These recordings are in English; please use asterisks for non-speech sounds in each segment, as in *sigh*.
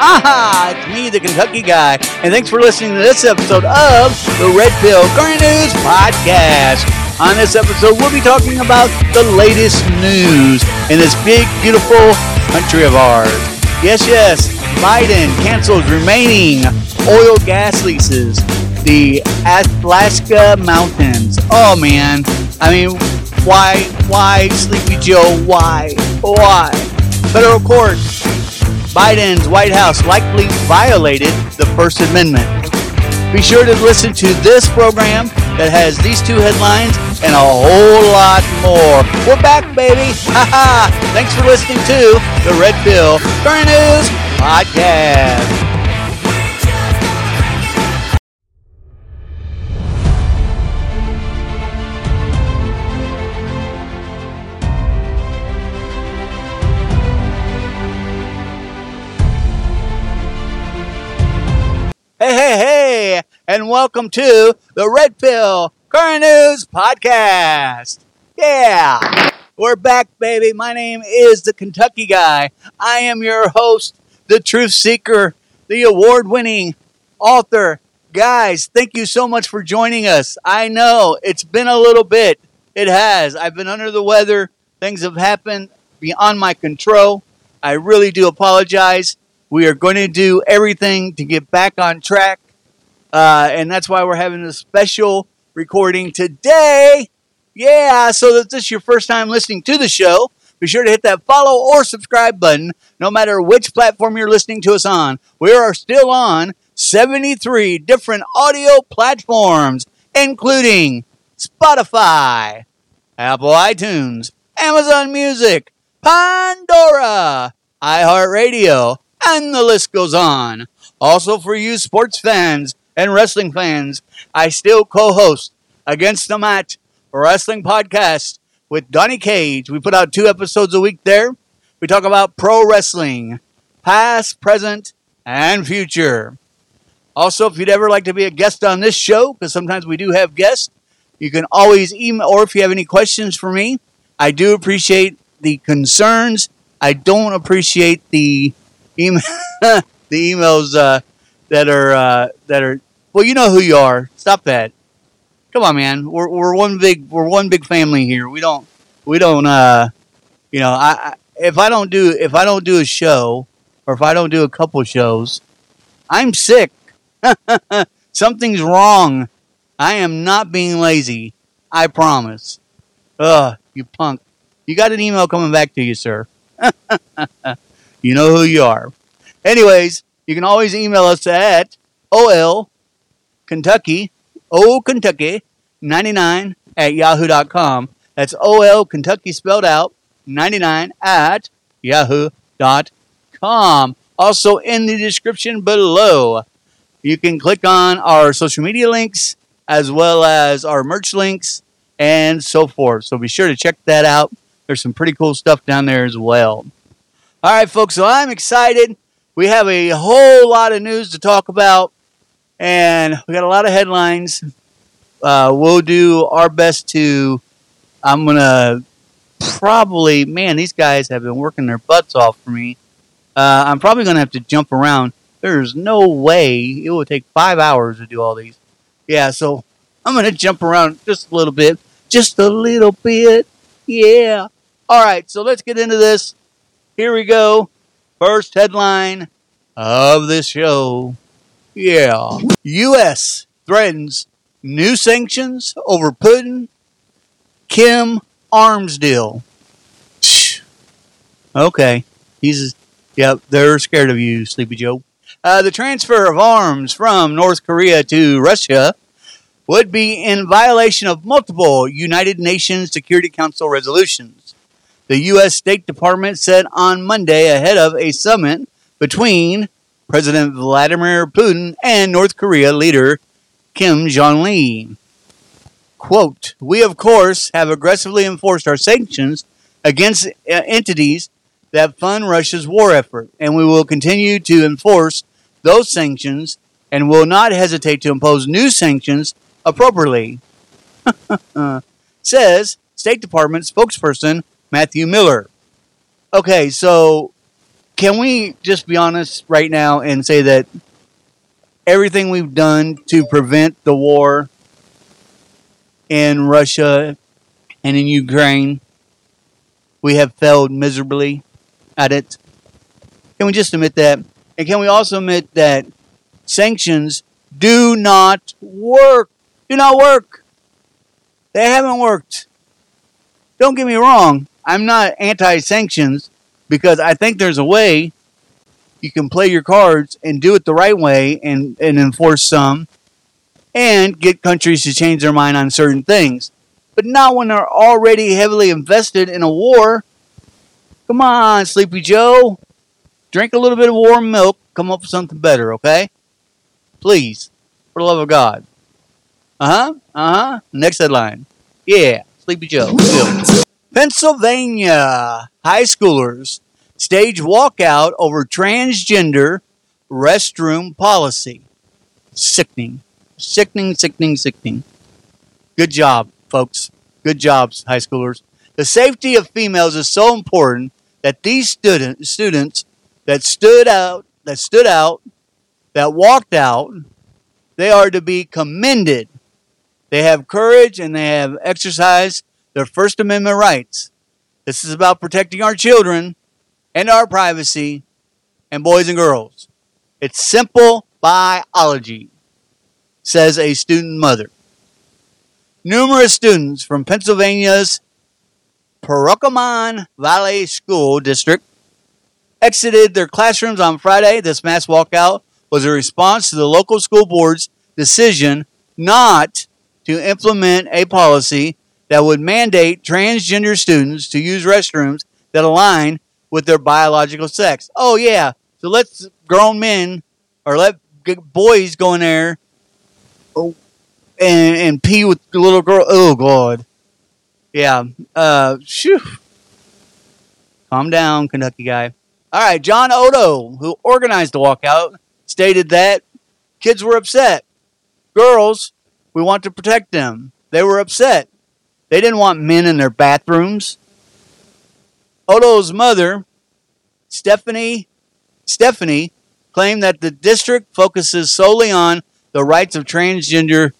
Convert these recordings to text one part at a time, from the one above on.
Aha! It's me, the Kentucky guy, and thanks for listening to this episode of the Red Pill Current News Podcast. On this episode, we'll be talking about the latest news in this big, beautiful country of ours. Yes, yes, Biden cancels remaining oil gas leases, the Alaska Mountains. Oh man, I mean, why, why, Sleepy Joe, why, why? Federal court Biden's White House likely violated the First Amendment. Be sure to listen to this program that has these two headlines and a whole lot more. We're back, baby! ha! Ha. Thanks for listening to the Red Pill Current News Podcast. And welcome to the Red Pill Current News Podcast. Yeah, we're back, baby. My name is the Kentucky Guy. I am your host, the truth seeker, the award winning author. Guys, thank you so much for joining us. I know it's been a little bit. It has. I've been under the weather. Things have happened beyond my control. I really do apologize. We are going to do everything to get back on track. Uh, and that's why we're having a special recording today. Yeah, so if this is your first time listening to the show, be sure to hit that follow or subscribe button no matter which platform you're listening to us on. We are still on 73 different audio platforms, including Spotify, Apple iTunes, Amazon Music, Pandora, iHeartRadio, and the list goes on. Also, for you sports fans and wrestling fans, I still co host Against the Matt Wrestling Podcast with Donnie Cage. We put out two episodes a week there. We talk about pro wrestling, past, present, and future. Also, if you'd ever like to be a guest on this show, because sometimes we do have guests, you can always email, or if you have any questions for me, I do appreciate the concerns. I don't appreciate the email, *laughs* the emails uh, that are uh, that are. Well, you know who you are. Stop that. Come on, man. We're we're one big we're one big family here. We don't we don't uh, you know I, I if I don't do if I don't do a show or if I don't do a couple shows, I'm sick. *laughs* Something's wrong. I am not being lazy. I promise. Ugh, you punk. You got an email coming back to you, sir. *laughs* you know who you are. Anyways, you can always email us at OL Kentucky, O Kentucky 99 at yahoo.com. That's OL Kentucky spelled out 99 at yahoo.com. Also in the description below, you can click on our social media links as well as our merch links and so forth. So be sure to check that out. There's some pretty cool stuff down there as well. All right, folks, so I'm excited. We have a whole lot of news to talk about, and we got a lot of headlines. Uh, we'll do our best to. I'm to probably, man, these guys have been working their butts off for me. Uh, I'm probably to have to jump around. There's no way it will take five hours to do all these. Yeah, so I'm to jump around just a little bit. Just a little bit. Yeah. All right, so let's get into this. Here we go. First headline of this show. Yeah. U.S. threatens new sanctions over Putin Kim arms deal. Okay. He's, yep, they're scared of you, Sleepy Joe. Uh, the transfer of arms from North Korea to Russia would be in violation of multiple United Nations Security Council resolutions. The U.S. State Department said on Monday ahead of a summit between President Vladimir Putin and North Korea leader Kim Jong un. Quote, We, of course, have aggressively enforced our sanctions against uh, entities that fund Russia's war effort, and we will continue to enforce those sanctions and will not hesitate to impose new sanctions appropriately, *laughs* says State Department spokesperson Matthew Miller. Okay, so can we just be honest right now and say that everything we've done to prevent the war in Russia and in Ukraine, we have failed miserably at it? Can we just admit that? And can we also admit that sanctions do not work? Do not work. They haven't worked. Don't get me wrong. I'm not anti sanctions because I think there's a way you can play your cards and do it the right way and, and enforce some and get countries to change their mind on certain things. But not when they're already heavily invested in a war. Come on, Sleepy Joe. Drink a little bit of warm milk, come up with something better, okay? Please, for the love of God. Uh huh. Uh huh. Next headline. Yeah, Sleepy Joe. Pennsylvania high schoolers stage walkout over transgender restroom policy. Sickening. Sickening, sickening, sickening. Good job, folks. Good jobs, high schoolers. The safety of females is so important that these student, students that stood out, that stood out, that walked out, they are to be commended. They have courage and they have exercised their First Amendment rights. This is about protecting our children and our privacy and boys and girls. It's simple biology, says a student mother. Numerous students from Pennsylvania's Perkiomen Valley School District exited their classrooms on Friday. This mass walkout was a response to the local school board's decision not to implement a policy that would mandate transgender students to use restrooms that align with their biological sex. Oh, yeah. So let's grown men or let boys go in there and, and pee with the little girl. Oh, God. Yeah. Uh, shoo. Calm down, Kentucky guy. All right. John Odo, who organized the walkout, stated that kids were upset. Girls, we want to protect them. They were upset. They didn't want men in their bathrooms. Odo's mother, Stephanie, Stephanie, claimed that the district focuses solely on the rights of transgender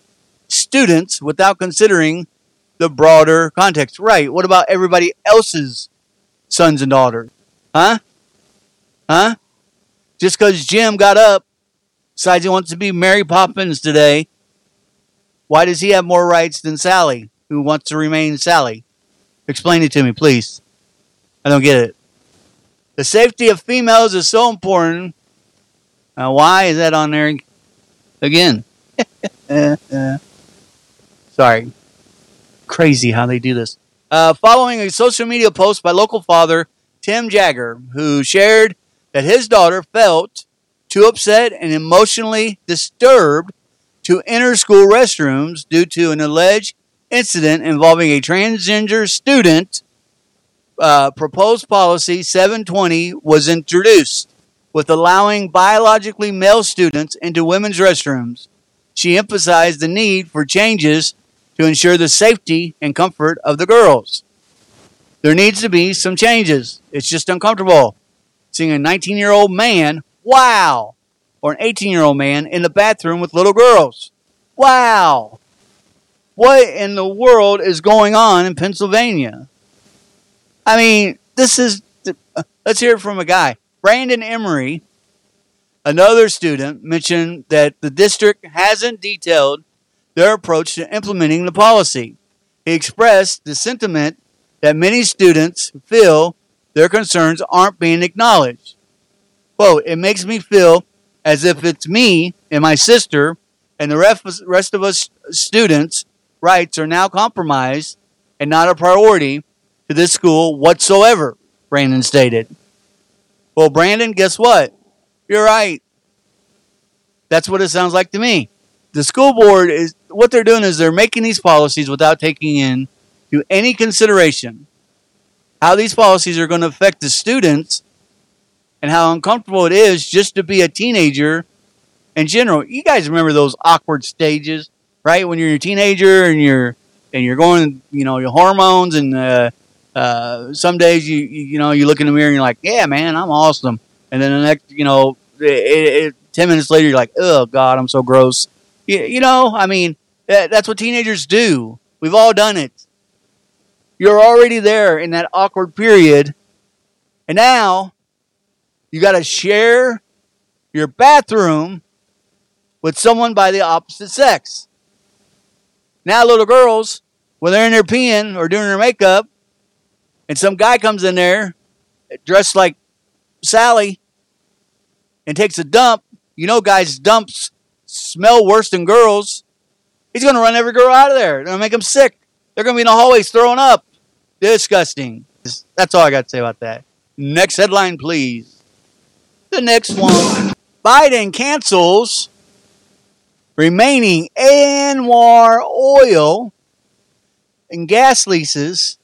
students without considering the broader context. Right. What about everybody else's sons and daughters? Huh? Huh? Just because Jim got up, decides he wants to be Mary Poppins today, why does he have more rights than Sally? Who wants to remain Sally. Explain it to me, please. I don't get it. The safety of females is so important. Uh, why is that on there again? *laughs* Sorry. Crazy how they do this. Uh, following a social media post by local father Tim Jagger, who shared that his daughter felt too upset and emotionally disturbed to enter school restrooms due to an alleged incident involving a transgender student, uh, proposed policy 720 was introduced with allowing biologically male students into women's restrooms. She emphasized the need for changes to ensure the safety and comfort of the girls. There needs to be some changes. It's just uncomfortable seeing a 19 year old man, wow, or an 18 year old man in the bathroom with little girls. Wow what in the world is going on in Pennsylvania? I mean, this is. Let's hear it from a guy. Brandon Emery, another student, mentioned that the district hasn't detailed their approach to implementing the policy. He expressed the sentiment that many students feel their concerns aren't being acknowledged. Quote, it makes me feel as if it's me and my sister and the rest of us students rights are now compromised and not a priority to this school whatsoever, Brandon stated. Well, Brandon, guess what? You're right. That's what it sounds like to me. The school board is what they're doing is they're making these policies without taking in to any consideration how these policies are going to affect the students and how uncomfortable it is just to be a teenager in general. You guys remember those awkward stages right? When you're a teenager and you're and you're going, you know, your hormones and uh, uh, some days you, you know you look in the mirror and you're like, yeah, man, I'm awesome. and then the next, you know, it, it, ten minutes later, you're like, oh god, I'm so gross. You, you know, I mean, that, that's what teenagers do. We've all done it. You're already there in that awkward period, and now you got to share your bathroom with someone by the opposite sex. Now, little girls, when they're in their peeing or doing their makeup, and some guy comes in there dressed like Sally and takes a dump, you know, guys' dumps smell worse than girls. He's going to run every girl out of there. They're going to make them sick. They're going to be in the hallways throwing up. Disgusting. That's all I got to say about that. Next headline, please. The next one Biden cancels remaining ANWR oil and gas leases,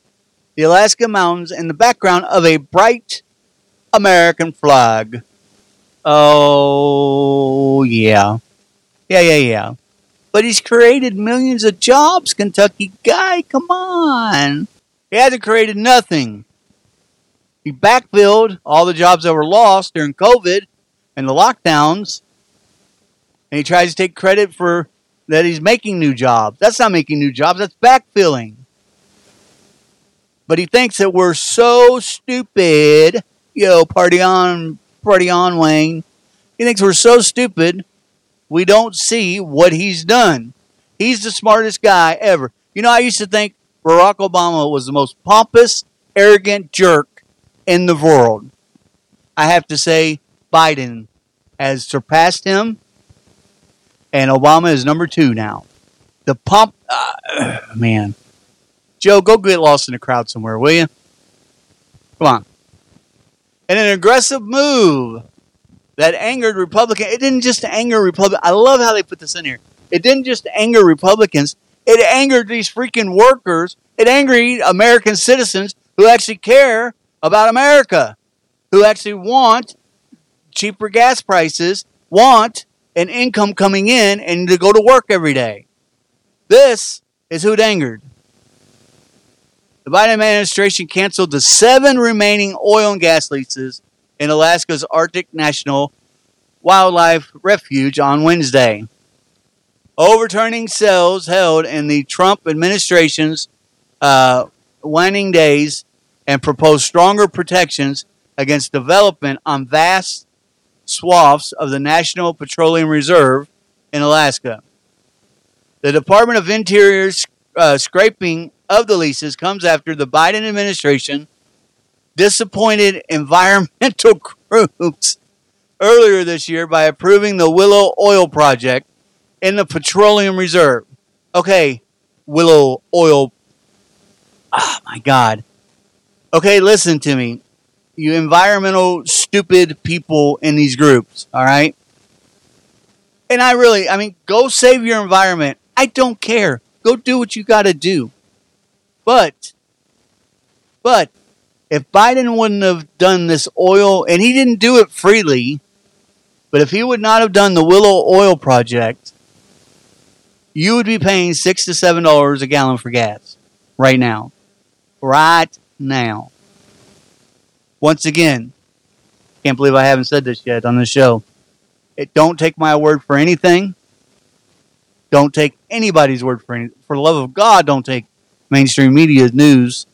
the Alaska mountains, in the background of a bright American flag. Oh, yeah. Yeah, yeah, yeah. But he's created millions of jobs, Kentucky guy. Come on. He hasn't created nothing. He backfilled all the jobs that were lost during COVID and the lockdowns. And he tries to take credit for that he's making new jobs. That's not making new jobs, that's backfilling. But he thinks that we're so stupid. Yo, party on, party on, Wayne. He thinks we're so stupid we don't see what he's done. He's the smartest guy ever. You know, I used to think Barack Obama was the most pompous, arrogant jerk in the world. I have to say, Biden has surpassed him, and Obama is number two now. The pump, uh, man. Joe, go get lost in the crowd somewhere, will you? Come on. And an aggressive move that angered Republicans. It didn't just anger Republicans. I love how they put this in here. It didn't just anger Republicans. It angered these freaking workers. It angered American citizens who actually care about America, who actually want cheaper gas prices, want an income coming in, and to go to work every day. This is who angered. The Biden administration canceled the seven remaining oil and gas leases in Alaska's Arctic National Wildlife Refuge on Wednesday, overturning sales held in the Trump administration's uh, waning days and proposed stronger protections against development on vast swaths of the National Petroleum Reserve in Alaska. The Department of Interior's uh, scraping of the leases comes after the Biden administration disappointed environmental *laughs* groups earlier this year by approving the Willow Oil Project in the Petroleum Reserve. Okay, Willow Oil. Oh my God. Okay, listen to me. You environmental stupid people in these groups, all right? And I really, I mean, go save your environment. I don't care. Go do what you got to do. But, but if Biden wouldn't have done this oil, and he didn't do it freely, but if he would not have done the Willow Oil Project, you would be paying six to seven dollars a gallon for gas right now. Right now. Once again, can't believe I haven't said this yet on the show. It, don't take my word for anything. Don't take anybody's word for anything. For the love of God, don't take mainstream media's news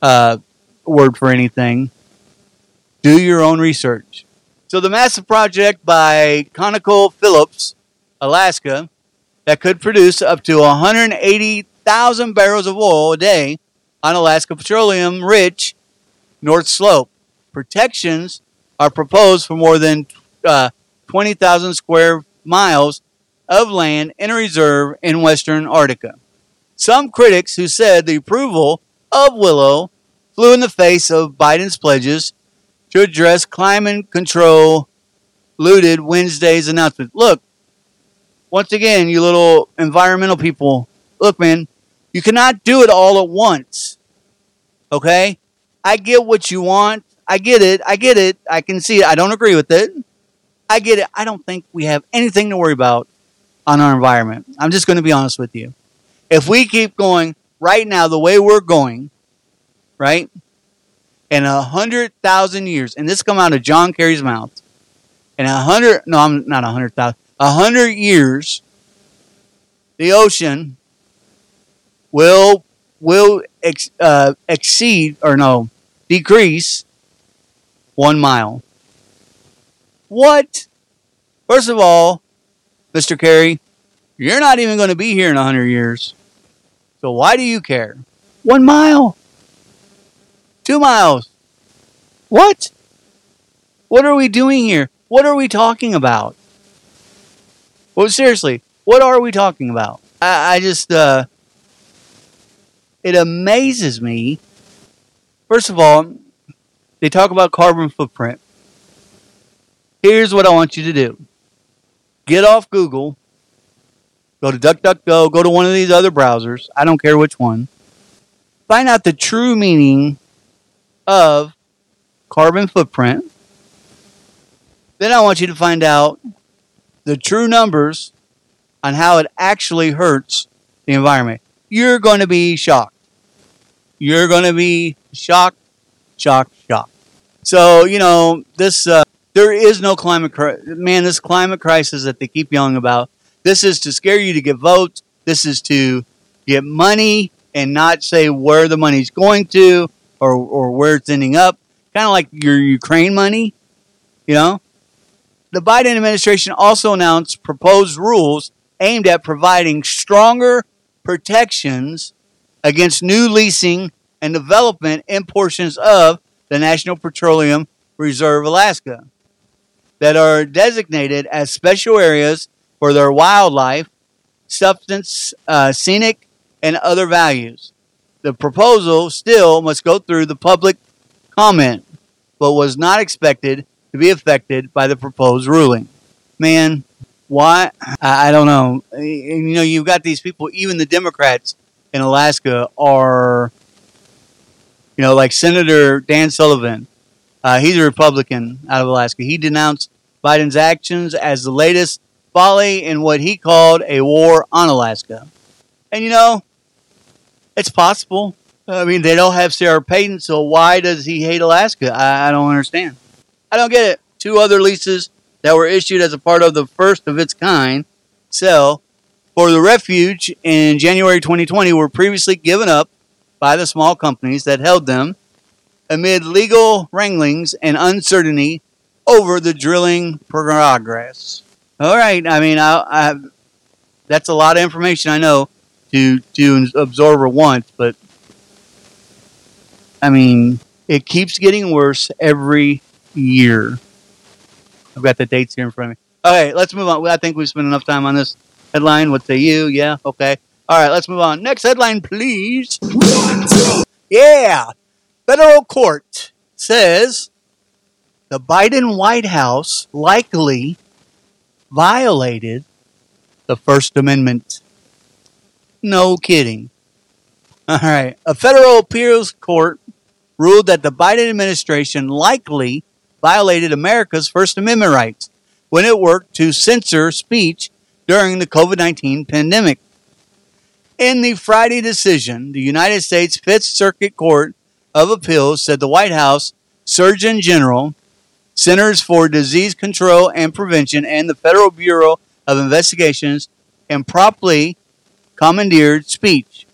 uh, word for anything. Do your own research. So, the massive project by ConocoPhillips, Alaska, that could produce up to 180,000 barrels of oil a day on Alaska petroleum rich North Slope. Protections are proposed for more than uh, 20,000 square miles of land in a reserve in western Arctica. Some critics who said the approval of Willow flew in the face of Biden's pledges to address climate control looted Wednesday's announcement. Look, once again, you little environmental people, look, man, you cannot do it all at once. Okay? I get what you want. I get it. I get it. I can see it. I don't agree with it. I get it. I don't think we have anything to worry about on our environment. I'm just going to be honest with you. If we keep going right now the way we're going, right? in a hundred thousand years, and this come out of John Kerry's mouth, in a hundred, no, I'm not a hundred thousand, a hundred years, the ocean will will ex, uh, exceed or no decrease one mile. What? First of all, Mr. Kerry, you're not even going to be here in a hundred years. So why do you care? One mile. Two miles. What? What are we doing here? What are we talking about? Well, seriously, what are we talking about? I, I just, uh, it amazes me. First of all, they talk about carbon footprint. Here's what I want you to do get off Google, go to DuckDuckGo, go to one of these other browsers. I don't care which one. Find out the true meaning of carbon footprint. Then I want you to find out the true numbers on how it actually hurts the environment. You're going to be shocked. You're going to be shocked, shocked, shocked. So, you know, this, uh, there is no climate crisis. Man, this climate crisis that they keep yelling about, this is to scare you to get votes. This is to get money and not say where the money's going to or, or where it's ending up. Kind of like your Ukraine money, you know? The Biden administration also announced proposed rules aimed at providing stronger protections against new leasing and development in portions of the National Petroleum Reserve Alaska that are designated as special areas for their wildlife, substance, uh, scenic, and other values. The proposal still must go through the public comment, but was not expected to be affected by the proposed ruling. Man, why? I don't know. You know, you've got these people, even the Democrats in Alaska are, you know, like Senator Dan Sullivan. Uh, he's a Republican out of Alaska. He denounced Biden's actions as the latest folly in what he called a war on Alaska. And you know, it's possible. I mean, they don't have Sarah Palin, so why does he hate Alaska? I, I don't understand. I don't get it. Two other leases that were issued as a part of the first of its kind sale for the refuge in January 2020 were previously given up by the small companies that held them amid legal wranglings and uncertainty over the drilling progress. All right, I mean, I, I, that's a lot of information I know to to absorb at once, but I mean, it keeps getting worse every year. I've got the dates here in front of me. Okay, let's move on. I think we've spent enough time on this headline. What say you? Yeah, okay. All right, let's move on. Next headline, please. Yeah. Federal court says the Biden White House likely violated the First Amendment. No kidding. All right. A federal appeals court ruled that the Biden administration likely violated America's First Amendment rights when it worked to censor speech during the COVID 19 pandemic. In the Friday decision, the United States Fifth Circuit Court of Appeals said the White House Surgeon General, Centers for Disease Control and Prevention, and the Federal Bureau of Investigations improperly commandeered speech.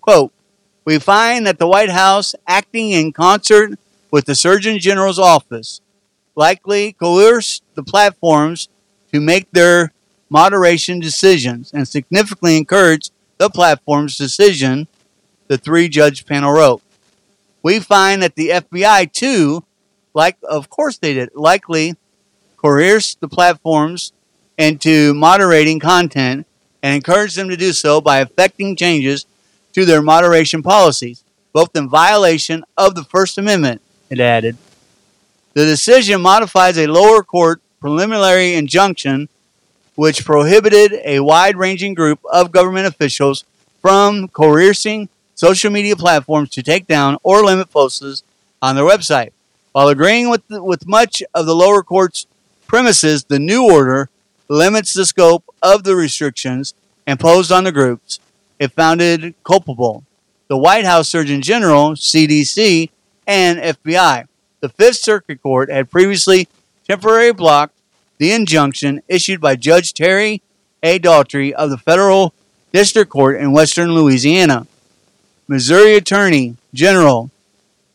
Quote, we find that the White House, acting in concert with the Surgeon General's office, likely coerced the platforms to make their moderation decisions and significantly encouraged the platform's decision, the three judge panel wrote. We find that the FBI, too, like, of course they did, likely coerced the platforms into moderating content and encouraged them to do so by effecting changes to their moderation policies, both in violation of the First Amendment, it added. The decision modifies a lower court preliminary injunction which prohibited a wide ranging group of government officials from coercing social media platforms to take down or limit posts on their website. While agreeing with, the, with much of the lower court's premises, the new order limits the scope of the restrictions imposed on the groups if founded culpable. The White House Surgeon General, CDC, and FBI. The Fifth Circuit Court had previously temporarily blocked the injunction issued by Judge Terry A. Doughty of the Federal District Court in Western Louisiana. Missouri Attorney General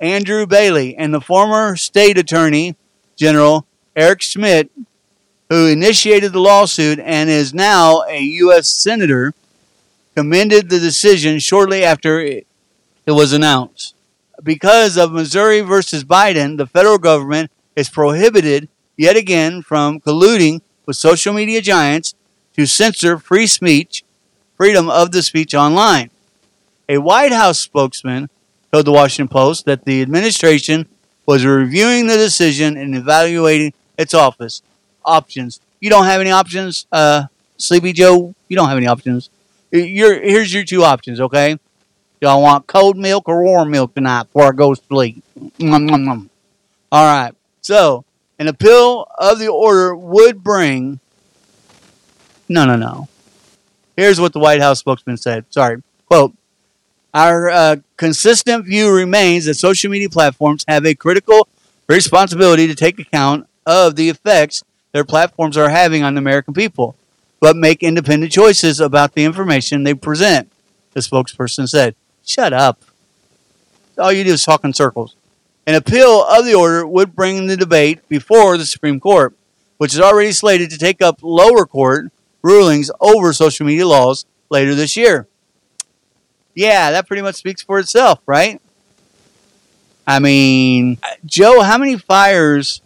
Andrew Bailey and the former State Attorney General Eric Schmitt, who initiated the lawsuit and is now a U.S. Senator, commended the decision shortly after it was announced. Because of Missouri versus Biden, the federal government is prohibited yet again from colluding with social media giants to censor free speech, freedom of the speech online. A White House spokesman told the Washington Post that the administration was reviewing the decision and evaluating its office options. You don't have any options, uh, Sleepy Joe. You don't have any options. You're, here's your two options, okay? Y'all want cold milk or warm milk tonight before I go to sleep? All right. So, an appeal of the order would bring. No, no, no. Here's what the White House spokesman said. Sorry. Quote Our uh, consistent view remains that social media platforms have a critical responsibility to take account of the effects their platforms are having on the American people, but make independent choices about the information they present, the spokesperson said. Shut up. All you do is talk in circles. An appeal of the order would bring the debate before the Supreme Court, which is already slated to take up lower court rulings over social media laws later this year. Yeah, that pretty much speaks for itself, right? I mean, Joe, how many fires,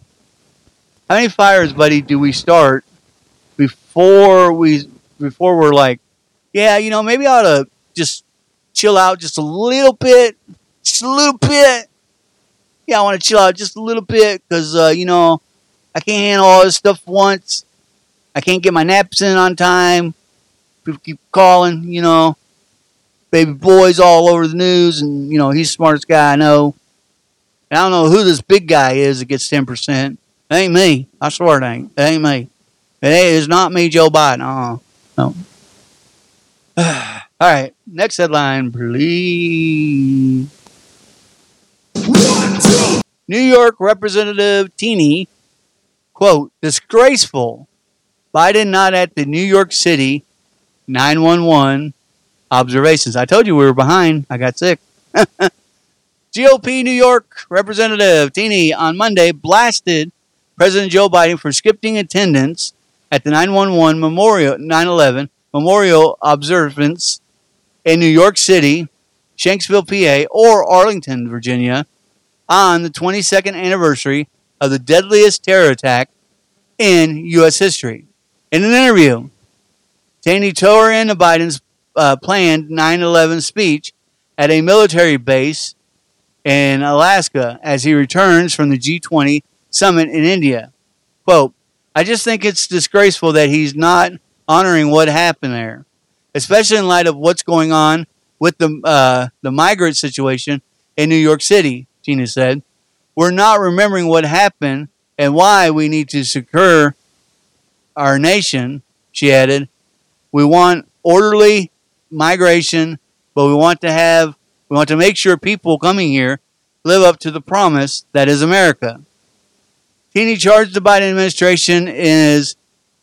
how many fires, buddy, do we start before we, before we're like, yeah, you know, maybe I ought to just chill out just a little bit, just a little bit. I want to chill out just a little bit because, uh, you know, I can't handle all this stuff once. I can't get my naps in on time. People keep calling, you know. Baby boy's all over the news, and, you know, he's the smartest guy I know. And I don't know who this big guy is that gets 10%. It ain't me. I swear it ain't. It ain't me. It is not me, Joe Biden. Uh, no. *sighs* All right, next headline, please. New York Representative Tenney, quote, disgraceful. Biden not at the New York City 911 observations. I told you we were behind. I got sick. *laughs* GOP New York Representative Tenney on Monday blasted President Joe Biden for skipping attendance at the 911 memorial 9/11 memorial observance in New York City, Shanksville, PA, or Arlington, Virginia, on the 22nd anniversary of the deadliest terror attack in U.S. history. In an interview, Tenney tore into Biden's uh, planned 9 11 speech at a military base in Alaska as he returns from the G20 summit in India. Quote, I just think it's disgraceful that he's not honoring what happened there especially in light of what's going on with the uh, the migrant situation in New York City. Tina said, "We're not remembering what happened and why we need to secure our nation." She added, "We want orderly migration, but we want to have we want to make sure people coming here live up to the promise that is America." Tenney charged the Biden administration is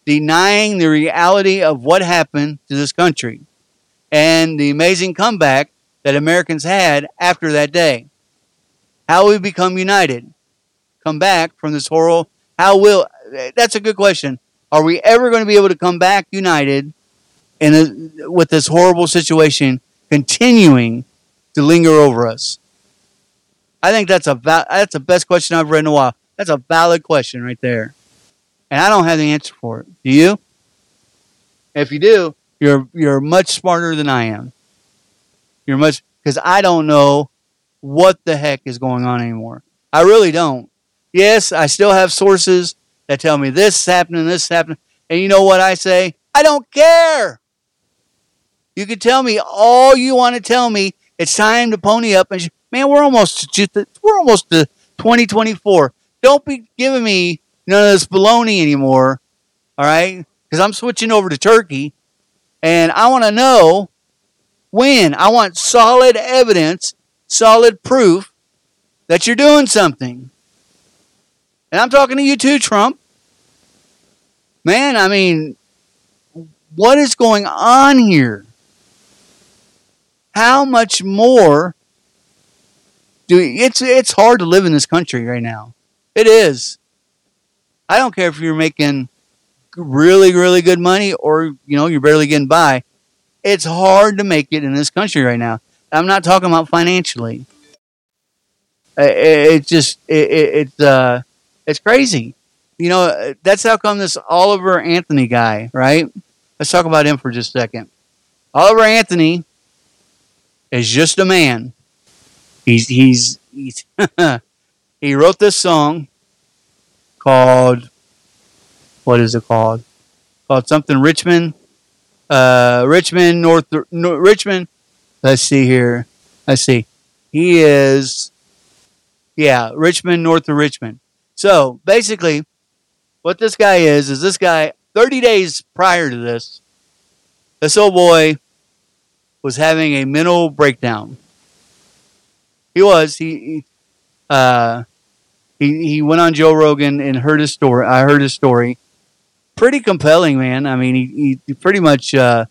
denying the reality of what happened to this country and the amazing comeback that Americans had after that day. How will we become united? Come back from this horrible. How will? That's a good question. Are we ever going to be able to come back united in a, with this horrible situation continuing to linger over us? I think that's a that's the best question I've read in a while. That's a valid question right there. And I don't have the answer for it. Do you? If you do, you're you're much smarter than I am. You're much because I don't know what the heck is going on anymore. I really don't. Yes, I still have sources that tell me this is happening, this is happening. And you know what I say? I don't care. You can tell me all you want to tell me. It's time to pony up and man, we're almost to, we're almost to 2024. Don't be giving me none of this baloney anymore. All right. Because I'm switching over to turkey and I want to know when. I want solid evidence, solid proof that you're doing something. And I'm talking to you too, Trump. Man, I mean, what is going on here? How much more do it's it's hard to live in this country right now. It is. I don't care if you're making really really good money or you know you're barely getting by. It's hard to make it in this country right now. I'm not talking about financially. It, it just it, it, it's uh it's crazy. You know that's how come this Oliver Anthony guy, right? Let's talk about him for just a second. Oliver Anthony is just a man. He's he's he's *laughs* he wrote this song called what is it called? Called something Richmond, uh, Richmond North, North Richmond. Let's see here. Let's see. He is, yeah, Rich Men north of Richmond. So basically, what this guy is is this guy 30 days prior to this, this old boy was having a mental breakdown. He was. He, uh he he went on Joe Rogan and heard his story. I heard his story. Pretty compelling, man. I mean, he, he pretty much uh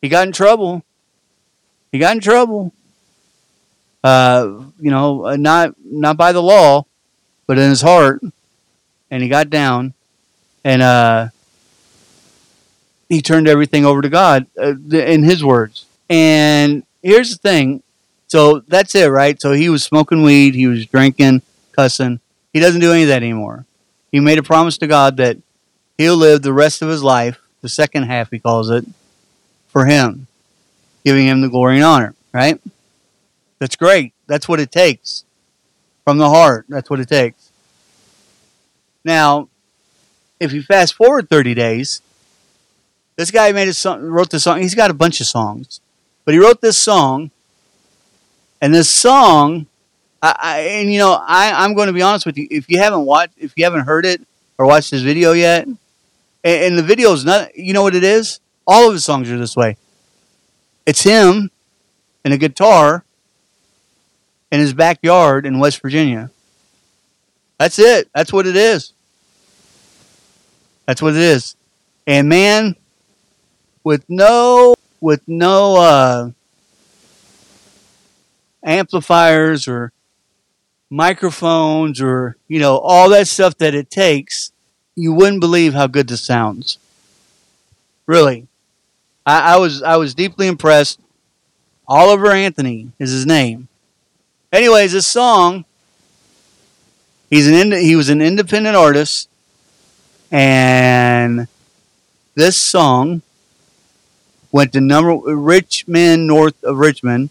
he got in trouble. He got in trouble. Uh, you know, uh, not not by the law, but in his heart. And he got down and uh he turned everything over to God uh, in his words. And here's the thing. So that's it, right? So he was smoking weed, he was drinking, cussing. He doesn't do any of that anymore. He made a promise to God that he'll live the rest of his life, the second half he calls it, for him, giving him the glory and honor, right? That's great. That's what it takes. From the heart, that's what it takes. Now, if you fast forward 30 days, this guy made a song, wrote this song. He's got a bunch of songs, but he wrote this song, and this song, I, I and you know, I, I'm going to be honest with you. If you haven't watched, if you haven't heard it or watched his video yet, and, and the video is not, you know what it is? All of his songs are this way. It's him and a guitar in his backyard in West Virginia. That's it. That's what it is. That's what it is. And man, with no with no uh, amplifiers or microphones or you know all that stuff that it takes, you wouldn't believe how good this sounds. Really, I, I was I was deeply impressed. Oliver Anthony is his name. Anyways, this song. He's an ind- he was an independent artist, and this song went to number Rich Men north of Richmond.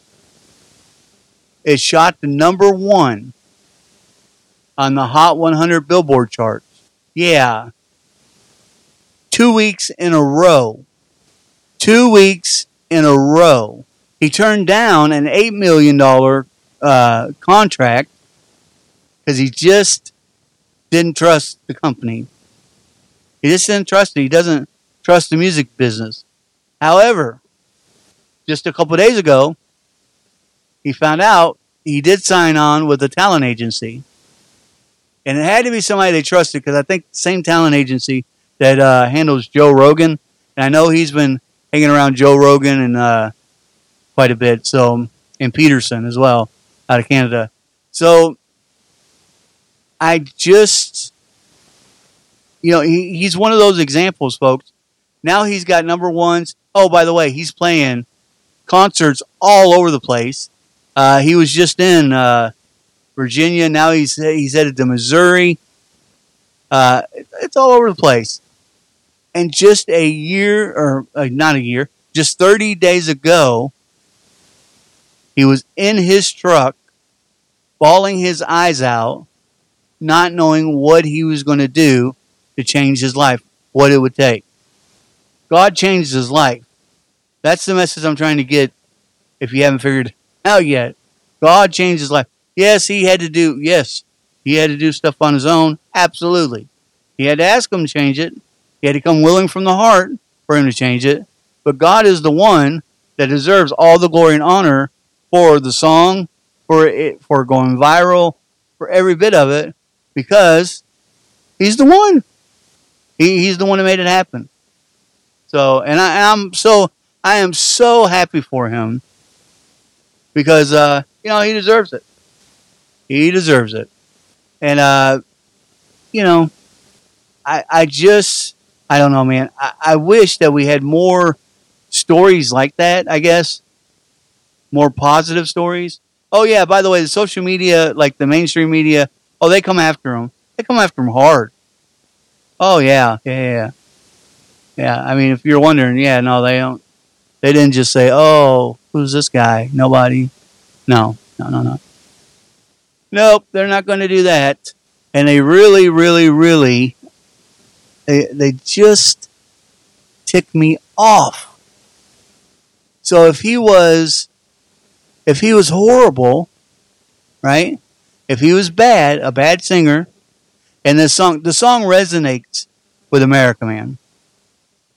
It shot to number one on the Hot 100 Billboard charts. Yeah, two weeks in a row. Two weeks in a row. He turned down an eight million dollar uh, contract because he just didn't trust the company. He just didn't trust it. He doesn't trust the music business. However, just a couple days ago, he found out he did sign on with a talent agency. And it had to be somebody they trusted because I think the same talent agency that uh, handles Joe Rogan. And I know he's been hanging around Joe Rogan and uh, quite a bit. So, and Peterson as well out of Canada. So, I just, you know, he, he's one of those examples, folks. Now he's got number ones. Oh, by the way, he's playing concerts all over the place. Uh, he was just in uh, Virginia. Now he's he's headed to Missouri. Uh, it's all over the place. And just a year, or uh, not a year, just 30 days ago, he was in his truck, bawling his eyes out, not knowing what he was going to do to change his life, what it would take. God changed his life. That's the message I'm trying to get if you haven't figured out yet. God changed his life. Yes, he had to do, yes, he had to do stuff on his own. Absolutely. He had to ask him to change it. He had to come willing from the heart for him to change it. But God is the one that deserves all the glory and honor for the song, for it for going viral, for every bit of it, because he's the one. He, he's the one who made it happen. So, and I, I'm so I am so happy for him because uh, you know he deserves it. He deserves it, and uh, you know, I I just I don't know, man. I, I wish that we had more stories like that. I guess more positive stories. Oh yeah, by the way, the social media, like the mainstream media, oh they come after him. They come after him hard. Oh yeah, yeah, yeah, yeah. I mean, if you're wondering, yeah, no, they don't. They didn't just say, "Oh, who's this guy?" Nobody. No, no, no, no. Nope, they're not going to do that. And they really, really, really, they they just tick me off. So if he was if he was horrible, right? If he was bad, a bad singer, and the song the song resonates with America, man.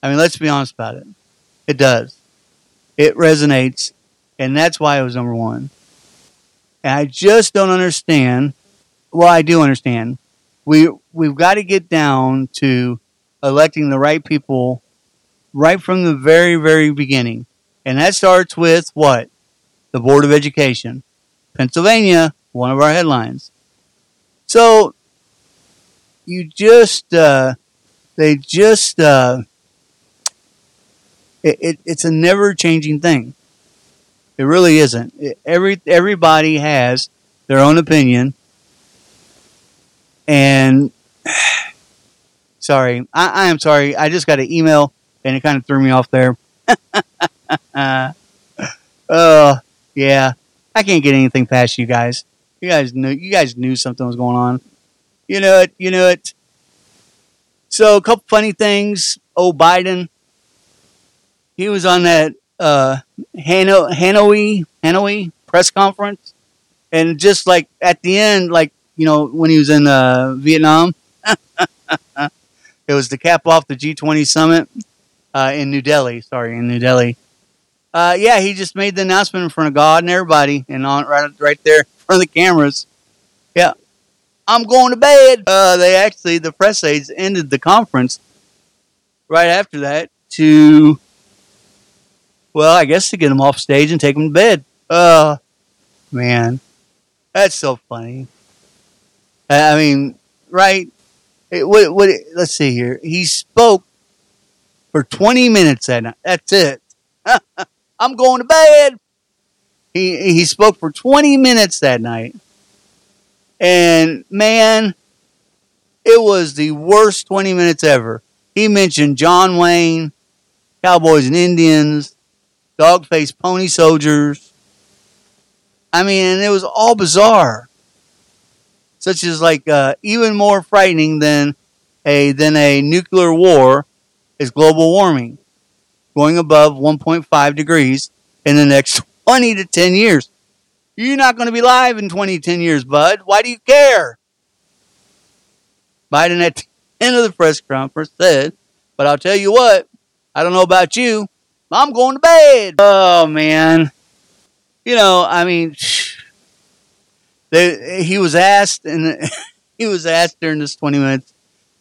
I mean, let's be honest about it. It does. It resonates, and that's why it was number one. And I just don't understand. Well, I do understand. We we've got to get down to electing the right people right from the very very beginning, and that starts with what the Board of Education. Pennsylvania, one of our headlines. So you just, uh, they just, uh, it, it, it's a never changing thing. It really isn't. It, every everybody has their own opinion, and *sighs* sorry, I, I am sorry. I just got an email, and it kind of threw me off there. *laughs* uh, yeah, I can't get anything past you guys. You guys knew you guys knew something was going on. You know it. You know it. So a couple funny things. Oh, Biden. He was on that uh, Hanoi, Hanoi, Hanoi press conference, and just like at the end, like you know when he was in uh, Vietnam, *laughs* it was to cap off the G20 summit uh, in New Delhi. Sorry, in New Delhi uh, yeah, he just made the announcement in front of God and everybody, and on right right there in front of the cameras. Yeah, I'm going to bed. Uh, they actually, the press aides ended the conference right after that to, well, I guess to get him off stage and take him to bed. Uh, man, that's so funny. Uh, I mean, right? It, what, what, let's see here. He spoke for 20 minutes that night. That's it. *laughs* I'm going to bed. He, he spoke for 20 minutes that night. And man, it was the worst 20 minutes ever. He mentioned John Wayne, Cowboys and Indians, dog faced pony soldiers. I mean, it was all bizarre. Such as like uh, even more frightening than a than a nuclear war is global warming going above 1.5 degrees in the next *laughs* 20 to 10 years. You're not going to be live in 20 10 years, bud. Why do you care? Biden at the end of the press conference said, but I'll tell you what, I don't know about you. I'm going to bed. Oh, man. You know, I mean, they, he was asked, and *laughs* he was asked during this 20 minutes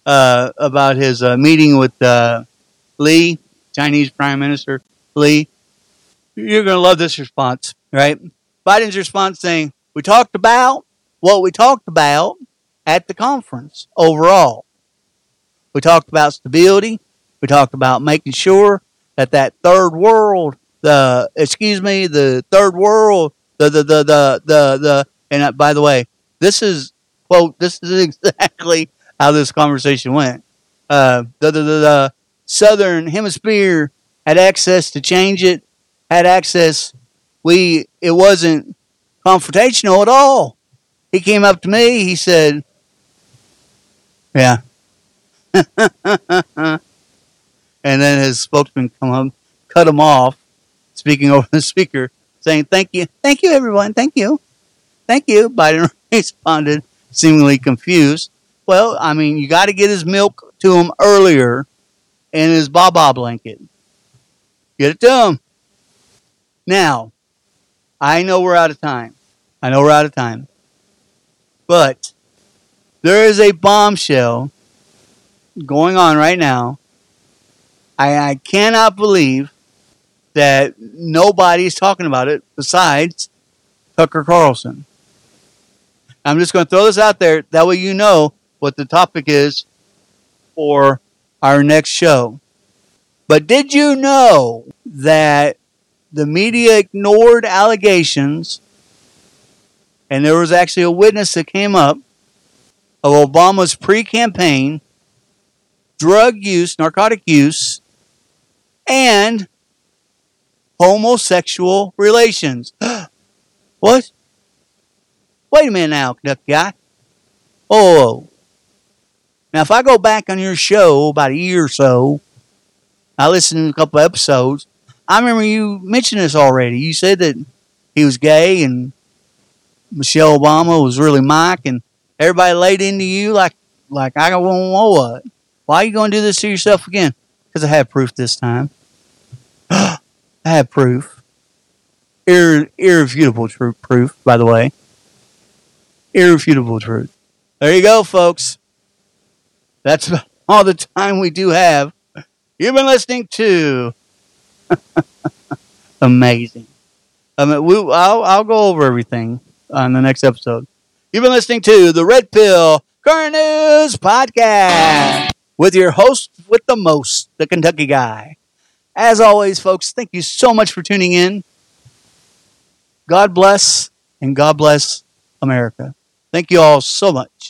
uh, about his uh, meeting with uh, Lee Chinese Prime Minister Lee. You're going to love this response, right? Biden's response saying, We talked about what we talked about at the conference overall. We talked about stability. We talked about making sure that that third world, the excuse me, the third world, the the the the the, the and uh, by the way, this is quote. This is *laughs* exactly how this conversation went. Uh, the the the, the southern hemisphere had access to change it, had access. We it wasn't confrontational at all. He came up to me. He said, "Yeah," *laughs* and then his spokesman come up, cut him off, speaking over the speaker, saying, "Thank you, thank you, everyone, thank you, thank you." Biden *laughs* responded, seemingly confused. Well, I mean, you got to get his milk to him earlier and his Baba blanket. Get it to him. Now, I know we're out of time. I know we're out of time. But there is a bombshell going on right now. I, I cannot believe that nobody's talking about it besides Tucker Carlson. I'm just going to throw this out there. That way you know what the topic is for our next show. But did you know that the media ignored allegations and there was actually a witness that came up of Obama's pre campaign drug use, narcotic use, and homosexual relations. *gasps* what? Wait a minute now, Kentucky guy. Oh, now if I go back on your show about a year or so, I listened to a couple episodes. I remember you mentioned this already. You said that he was gay and Michelle Obama was really Mike, and everybody laid into you like like I don't know what. Why are you going to do this to yourself again? Because I have proof this time. *gasps* I have proof. Ir- irrefutable proof, by the way. Irrefutable truth. There you go, folks. That's all the time we do have. You've been listening to *laughs* amazing. I mean, we, I'll, I'll go over everything on the next episode. You've been listening to the Red Pill Current News Podcast with your host with the most, the Kentucky guy. As always, folks, thank you so much for tuning in. God bless and God bless America. Thank you all so much.